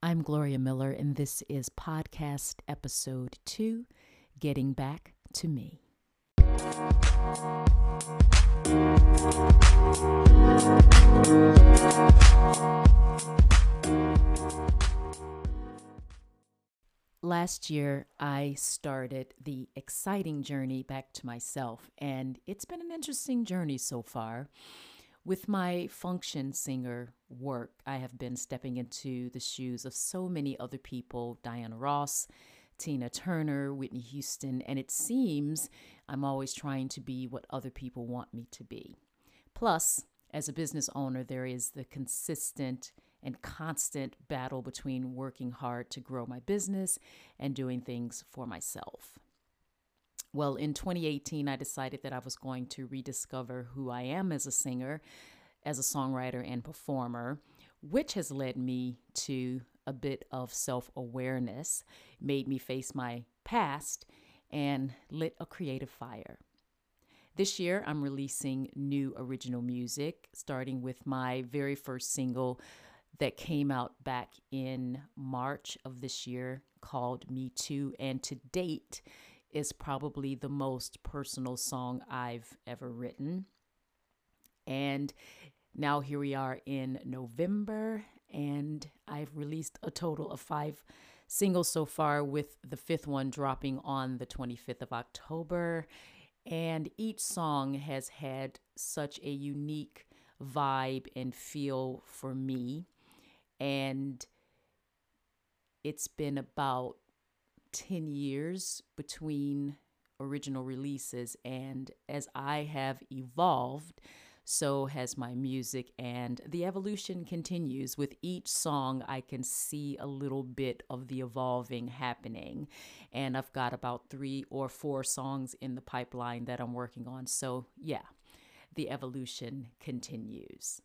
I'm Gloria Miller, and this is podcast episode two Getting Back to Me. Last year, I started the exciting journey back to myself, and it's been an interesting journey so far. With my function singer work, I have been stepping into the shoes of so many other people Diana Ross, Tina Turner, Whitney Houston, and it seems I'm always trying to be what other people want me to be. Plus, as a business owner, there is the consistent and constant battle between working hard to grow my business and doing things for myself. Well, in 2018, I decided that I was going to rediscover who I am as a singer, as a songwriter, and performer, which has led me to a bit of self awareness, made me face my past, and lit a creative fire. This year, I'm releasing new original music, starting with my very first single that came out back in March of this year called Me Too. And to date, is probably the most personal song I've ever written. And now here we are in November, and I've released a total of five singles so far, with the fifth one dropping on the 25th of October. And each song has had such a unique vibe and feel for me. And it's been about 10 years between original releases. And as I have evolved, so has my music, and the evolution continues. With each song, I can see a little bit of the evolving happening. And I've got about three or four songs in the pipeline that I'm working on. So, yeah, the evolution continues.